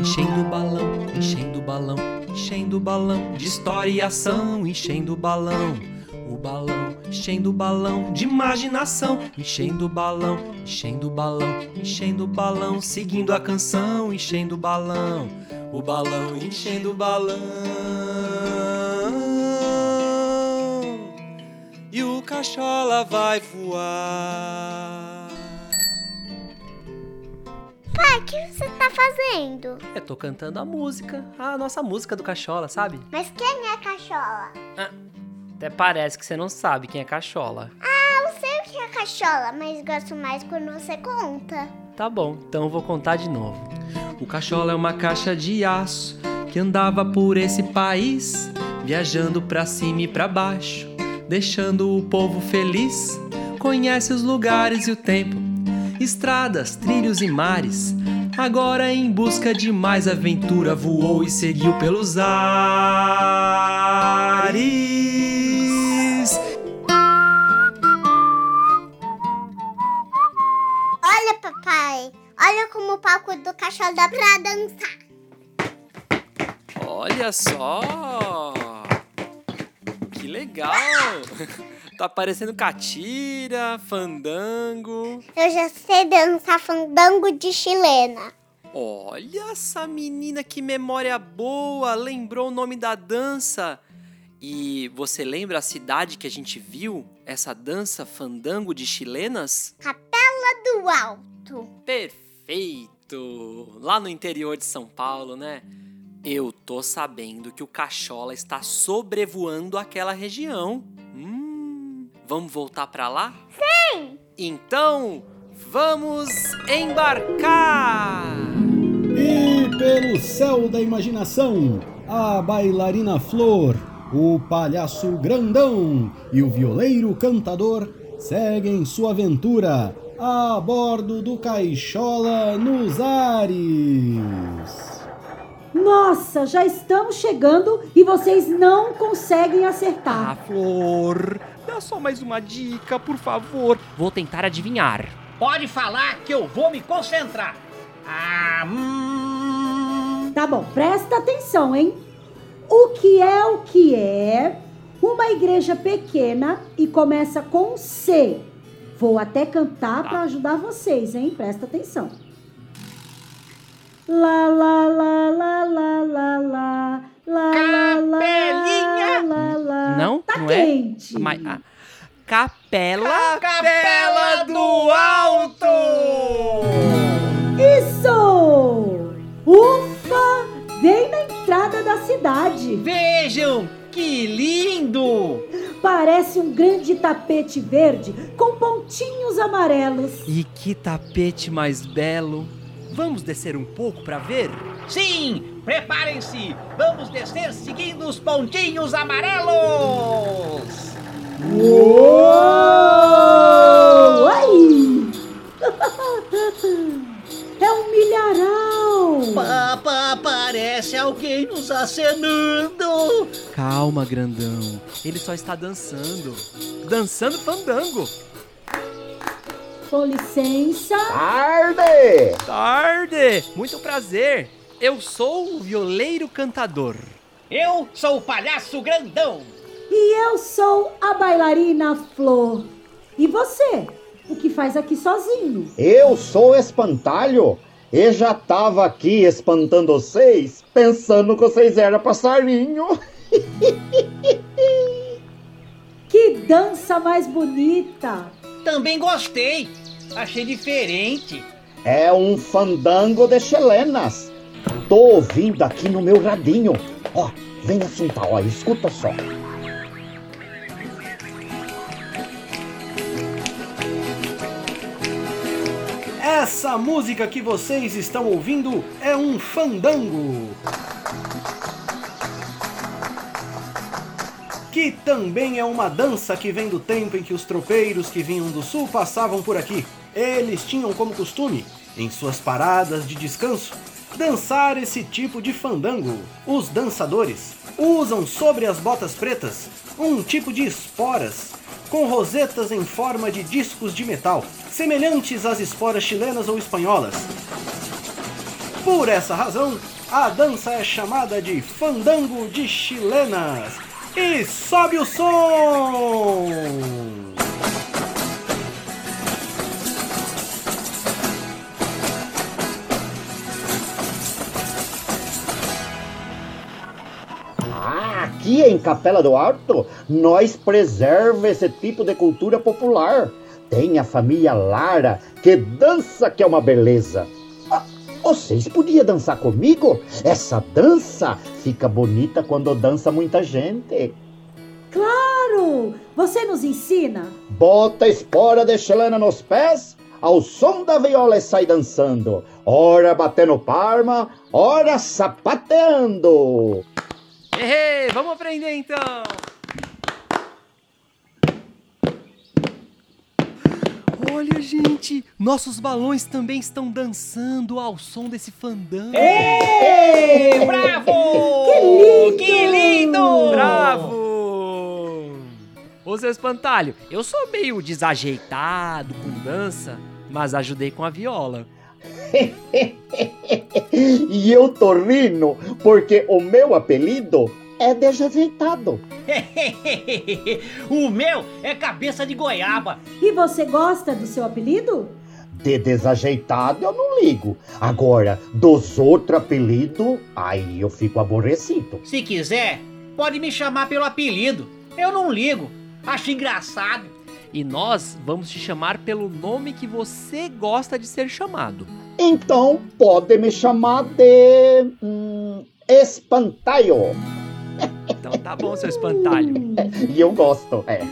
enchendo o balão, enchendo o balão, enchendo o balão de história e ação, enchendo o balão. O balão, enchendo o balão de imaginação, enchendo o balão, enchendo o balão, enchendo o balão, seguindo a canção, enchendo o balão, o balão, enchendo o balão. E o cachola vai voar. Pai, o que você tá fazendo? Eu tô cantando a música, a nossa música do cachola, sabe? Mas quem é cachola? Até parece que você não sabe quem é cachola. Ah, eu sei o que é cachola, mas gosto mais quando você conta. Tá bom, então eu vou contar de novo. O cachola é uma caixa de aço que andava por esse país, viajando pra cima e pra baixo, deixando o povo feliz. Conhece os lugares e o tempo, estradas, trilhos e mares. Agora em busca de mais aventura, voou e seguiu pelos ares. Olha, papai. Olha como o palco do cachola dá pra dançar. Olha só! Que legal! Tá parecendo catira, fandango. Eu já sei dançar fandango de chilena. Olha essa menina que memória boa! Lembrou o nome da dança. E você lembra a cidade que a gente viu essa dança fandango de chilenas? Capela do Alto. Perfeito! Lá no interior de São Paulo, né? Eu tô sabendo que o Cachola está sobrevoando aquela região. Vamos voltar pra lá? Sim! Então, vamos embarcar! E pelo céu da imaginação, a bailarina Flor, o palhaço grandão e o violeiro cantador seguem sua aventura a bordo do Caixola nos ares. Nossa, já estamos chegando e vocês não conseguem acertar. Ah, Flor, dá só mais uma dica, por favor. Vou tentar adivinhar. Pode falar que eu vou me concentrar. Ah, hum. Tá bom, presta atenção, hein? O que é o que é uma igreja pequena e começa com C. Vou até cantar para ajudar vocês, hein? Presta atenção. Lá, lá, lá, lá, lá, lá, lá, lá, lá, lá, Capelinha! lá, lá. Não? Tá não é? quente. Mas, ah, capela. Capela do Alto! Isso! Ufa! Bem na entrada da cidade. Vejam que lindo! Parece um grande tapete verde com pontinhos amarelos. E que tapete mais belo. Vamos descer um pouco para ver? Sim, preparem-se! Vamos descer seguindo os pontinhos amarelos! Uou! Ai! É um milharal! Papa, parece alguém nos acenando! Calma, grandão. Ele só está dançando. Dançando fandango. Com licença. Tarde! Tarde! Muito prazer. Eu sou o violeiro cantador. Eu sou o palhaço grandão! E eu sou a bailarina Flor. E você? O que faz aqui sozinho? Eu sou espantalho e já tava aqui espantando vocês, pensando que vocês eram passarinho. Que dança mais bonita! Também gostei! Achei diferente! É um fandango de chilenas. Tô ouvindo aqui no meu radinho. Ó, vem assuntar, ó, escuta só. Essa música que vocês estão ouvindo é um fandango. Que também é uma dança que vem do tempo em que os tropeiros que vinham do sul passavam por aqui. Eles tinham como costume, em suas paradas de descanso, dançar esse tipo de fandango. Os dançadores usam sobre as botas pretas um tipo de esporas com rosetas em forma de discos de metal, semelhantes às esporas chilenas ou espanholas. Por essa razão, a dança é chamada de fandango de chilenas. E sobe o som! Aqui em Capela do Alto, nós preserva esse tipo de cultura popular. Tem a família Lara, que dança que é uma beleza. Vocês podiam dançar comigo? Essa dança fica bonita quando dança muita gente. Claro! Você nos ensina? Bota a espora de chelena nos pés, ao som da viola e sai dançando. Ora batendo palma, ora sapateando. Ehê, vamos aprender então! Olha, gente, nossos balões também estão dançando ao som desse fandango. Ei, bravo! Que lindo! Que lindo! Bravo! Ô, seu espantalho, eu sou meio desajeitado com dança, mas ajudei com a viola. E eu tô rindo porque o meu apelido é desajeitado. o meu é cabeça de goiaba. E você gosta do seu apelido? De desajeitado eu não ligo. Agora, dos outros apelidos, aí eu fico aborrecido. Se quiser, pode me chamar pelo apelido. Eu não ligo. Acho engraçado. E nós vamos te chamar pelo nome que você gosta de ser chamado. Então, pode me chamar de. Hum, espantalho. Então tá bom, seu espantalho. E eu gosto, é.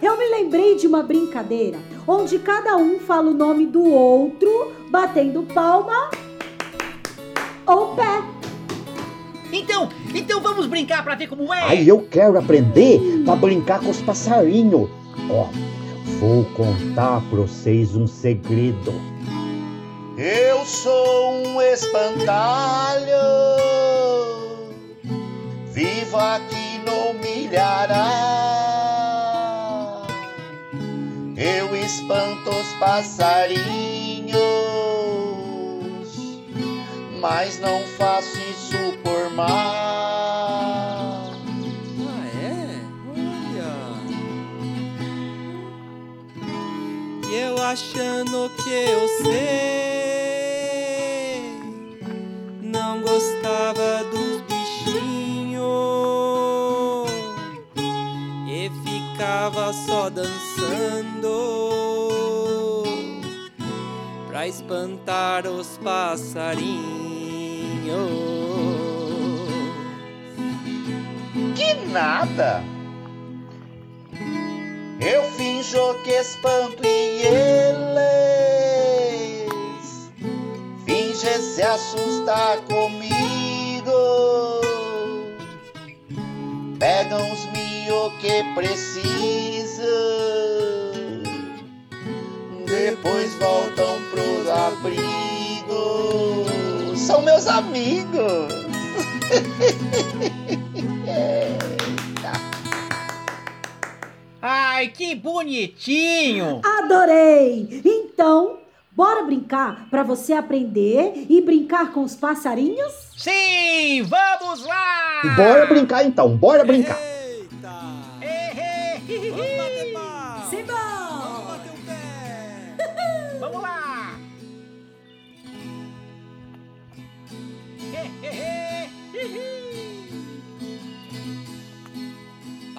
Eu me lembrei de uma brincadeira onde cada um fala o nome do outro, batendo palma ou pé. Então, então vamos brincar pra ver como é. Aí eu quero aprender pra brincar com os passarinhos. Ó, vou contar pra vocês um segredo. Eu sou um espantalho, vivo aqui no milharal. Eu espanto os passarinhos, mas não faço isso por mal. Ah, é? Olha. E eu achando que eu sei, dançando pra espantar os passarinhos. Que nada! Eu finjo que espanto e eles fingem se assustar comigo. Pegam os mio que precisam, depois voltam pro abrigo. São meus amigos. Ai, que bonitinho. Adorei! Então, bora brincar para você aprender e brincar com os passarinhos? Sim, vamos lá. Bora brincar então, bora brincar.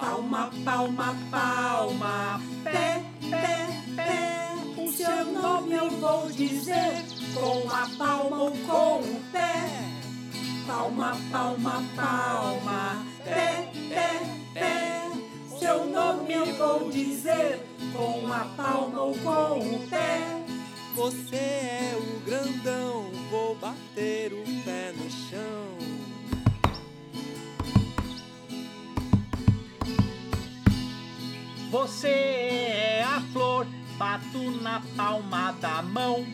Palma, palma, palma, pé, pé, pé. O seu nome eu vou dizer com a palma ou com o pé. Palma, palma, palma, pé, pé, pé. Seu nome eu vou dizer com a palma ou com o pé. Você é o grandão, vou bater o pé no chão. Você é a flor, bato na palma da mão.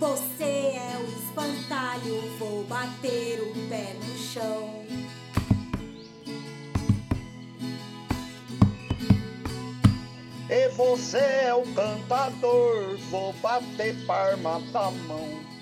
Você é o espantalho, vou bater o pé no chão. E você é o cantador, vou bater palma da mão.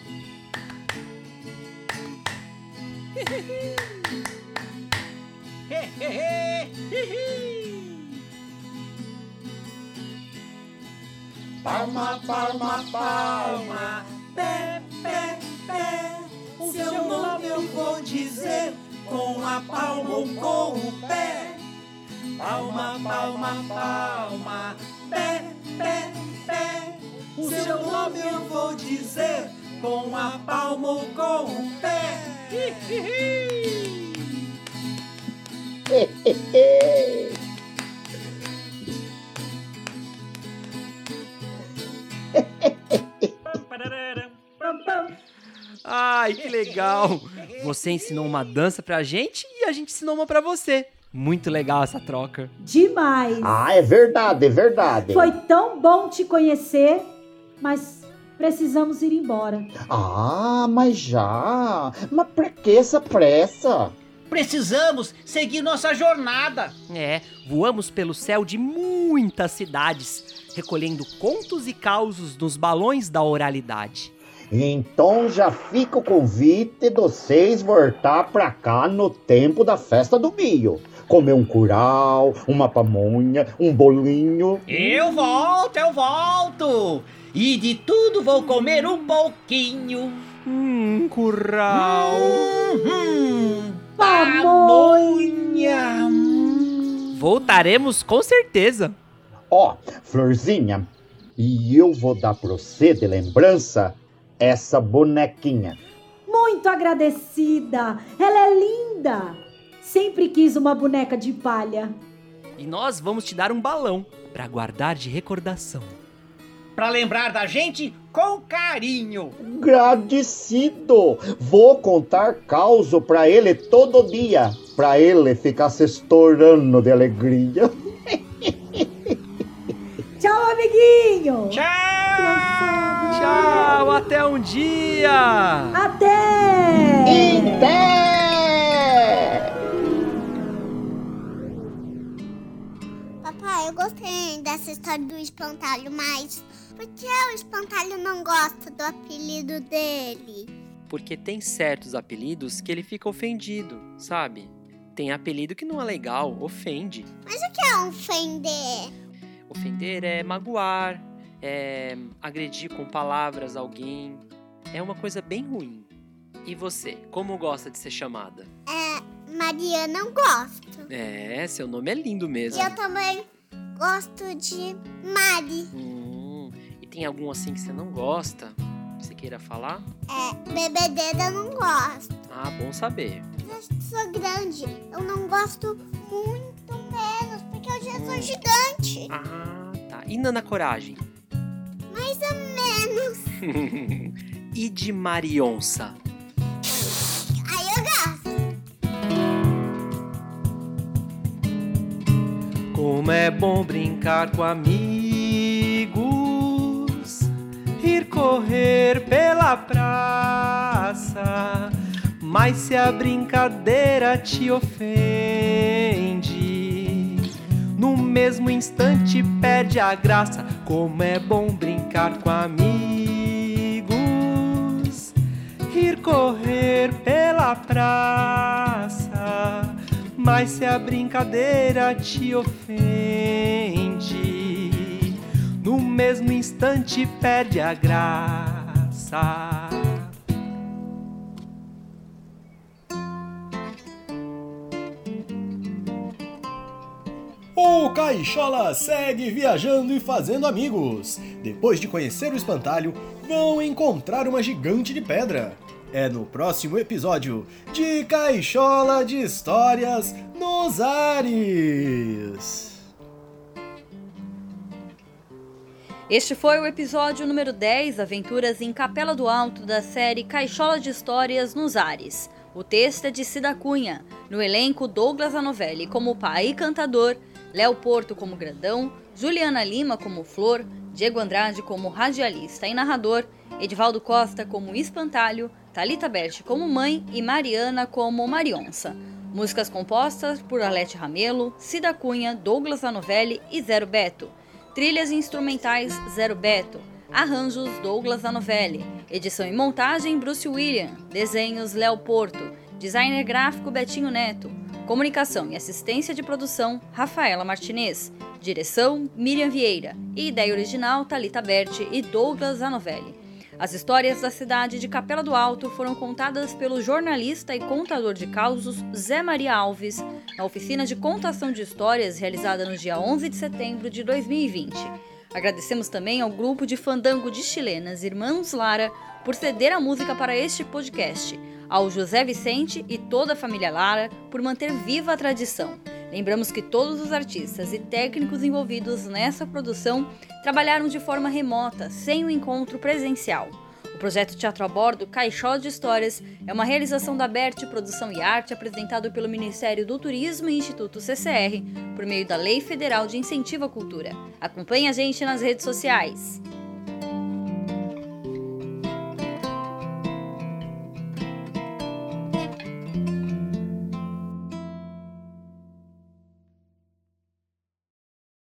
Palma, palma, palma, pé, pé, pé. O seu nome eu vou dizer com a palma ou com o pé. Palma, palma, palma, pé, pé, pé. O seu nome eu vou dizer com a palma ou com o pé. Ai, que legal! Você ensinou uma dança pra gente e a gente ensinou uma pra você. Muito legal essa troca. Demais. Ah, é verdade, é verdade. Foi tão bom te conhecer, mas precisamos ir embora. Ah, mas já. Mas pra que essa pressa? Precisamos seguir nossa jornada. É, voamos pelo céu de muitas cidades, recolhendo contos e causos nos balões da oralidade. Então já fica o convite de vocês voltar pra cá no tempo da festa do milho. Comer um curau, uma pamonha, um bolinho. Eu volto, eu volto. E de tudo vou comer um pouquinho. Hum, curral. Hum, Pamonha. Voltaremos com certeza. Ó, Florzinha, e eu vou dar pra você de lembrança essa bonequinha. Muito agradecida. Ela é linda. Sempre quis uma boneca de palha. E nós vamos te dar um balão pra guardar de recordação. Pra lembrar da gente com carinho. Agradecido! Vou contar causo pra ele todo dia, pra ele ficar se estourando de alegria. Tchau, amiguinho. Tchau! Tchau, até um dia! Até! Até! Gostei dessa história do espantalho, mas por que o espantalho não gosta do apelido dele? Porque tem certos apelidos que ele fica ofendido, sabe? Tem apelido que não é legal, ofende. Mas o que é ofender? Ofender é magoar, é agredir com palavras alguém. É uma coisa bem ruim. E você, como gosta de ser chamada? É, Maria não gosto. É, seu nome é lindo E mesmo. eu também gosto de Mari. Hum, e tem algum assim que você não gosta? Que Você queira falar? É, bebedeira eu não gosto. Ah, bom saber. Eu sou grande, eu não gosto muito menos, porque eu já sou gigante. Ah, tá. E Nana Coragem? Mais ou menos. e de Marionça? Como é bom brincar com amigos, ir correr pela praça. Mas se a brincadeira te ofende, no mesmo instante perde a graça. Como é bom brincar com amigos, ir correr pela praça. Mas se a brincadeira te ofende, no mesmo instante perde a graça. O Caixola segue viajando e fazendo amigos. Depois de conhecer o espantalho, vão encontrar uma gigante de pedra. É no próximo episódio de Caixola de Histórias nos Ares. Este foi o episódio número 10, Aventuras em Capela do Alto, da série Caixola de Histórias nos Ares. O texto é de Cida Cunha. No elenco, Douglas Anovelli como pai e cantador, Léo Porto como grandão, Juliana Lima como flor, Diego Andrade como radialista e narrador, Edivaldo Costa como espantalho, Talita Berti como mãe e Mariana como Marionça. Músicas compostas por Arlete Ramelo, Cida Cunha, Douglas Anovelli e Zero Beto. Trilhas instrumentais Zero Beto. Arranjos Douglas Anovelli. Edição e montagem Bruce William. Desenhos Léo Porto. Designer gráfico Betinho Neto. Comunicação e assistência de produção Rafaela Martinez. Direção Miriam Vieira. E ideia original Talita Berti e Douglas Anovelli. As histórias da cidade de Capela do Alto foram contadas pelo jornalista e contador de causos Zé Maria Alves na oficina de contação de histórias realizada no dia 11 de setembro de 2020. Agradecemos também ao grupo de fandango de chilenas Irmãos Lara por ceder a música para este podcast, ao José Vicente e toda a família Lara por manter viva a tradição. Lembramos que todos os artistas e técnicos envolvidos nessa produção trabalharam de forma remota, sem o encontro presencial. O projeto Teatro a Bordo Caixó de Histórias é uma realização da BERT Produção e Arte apresentado pelo Ministério do Turismo e Instituto CCR por meio da Lei Federal de Incentivo à Cultura. Acompanhe a gente nas redes sociais.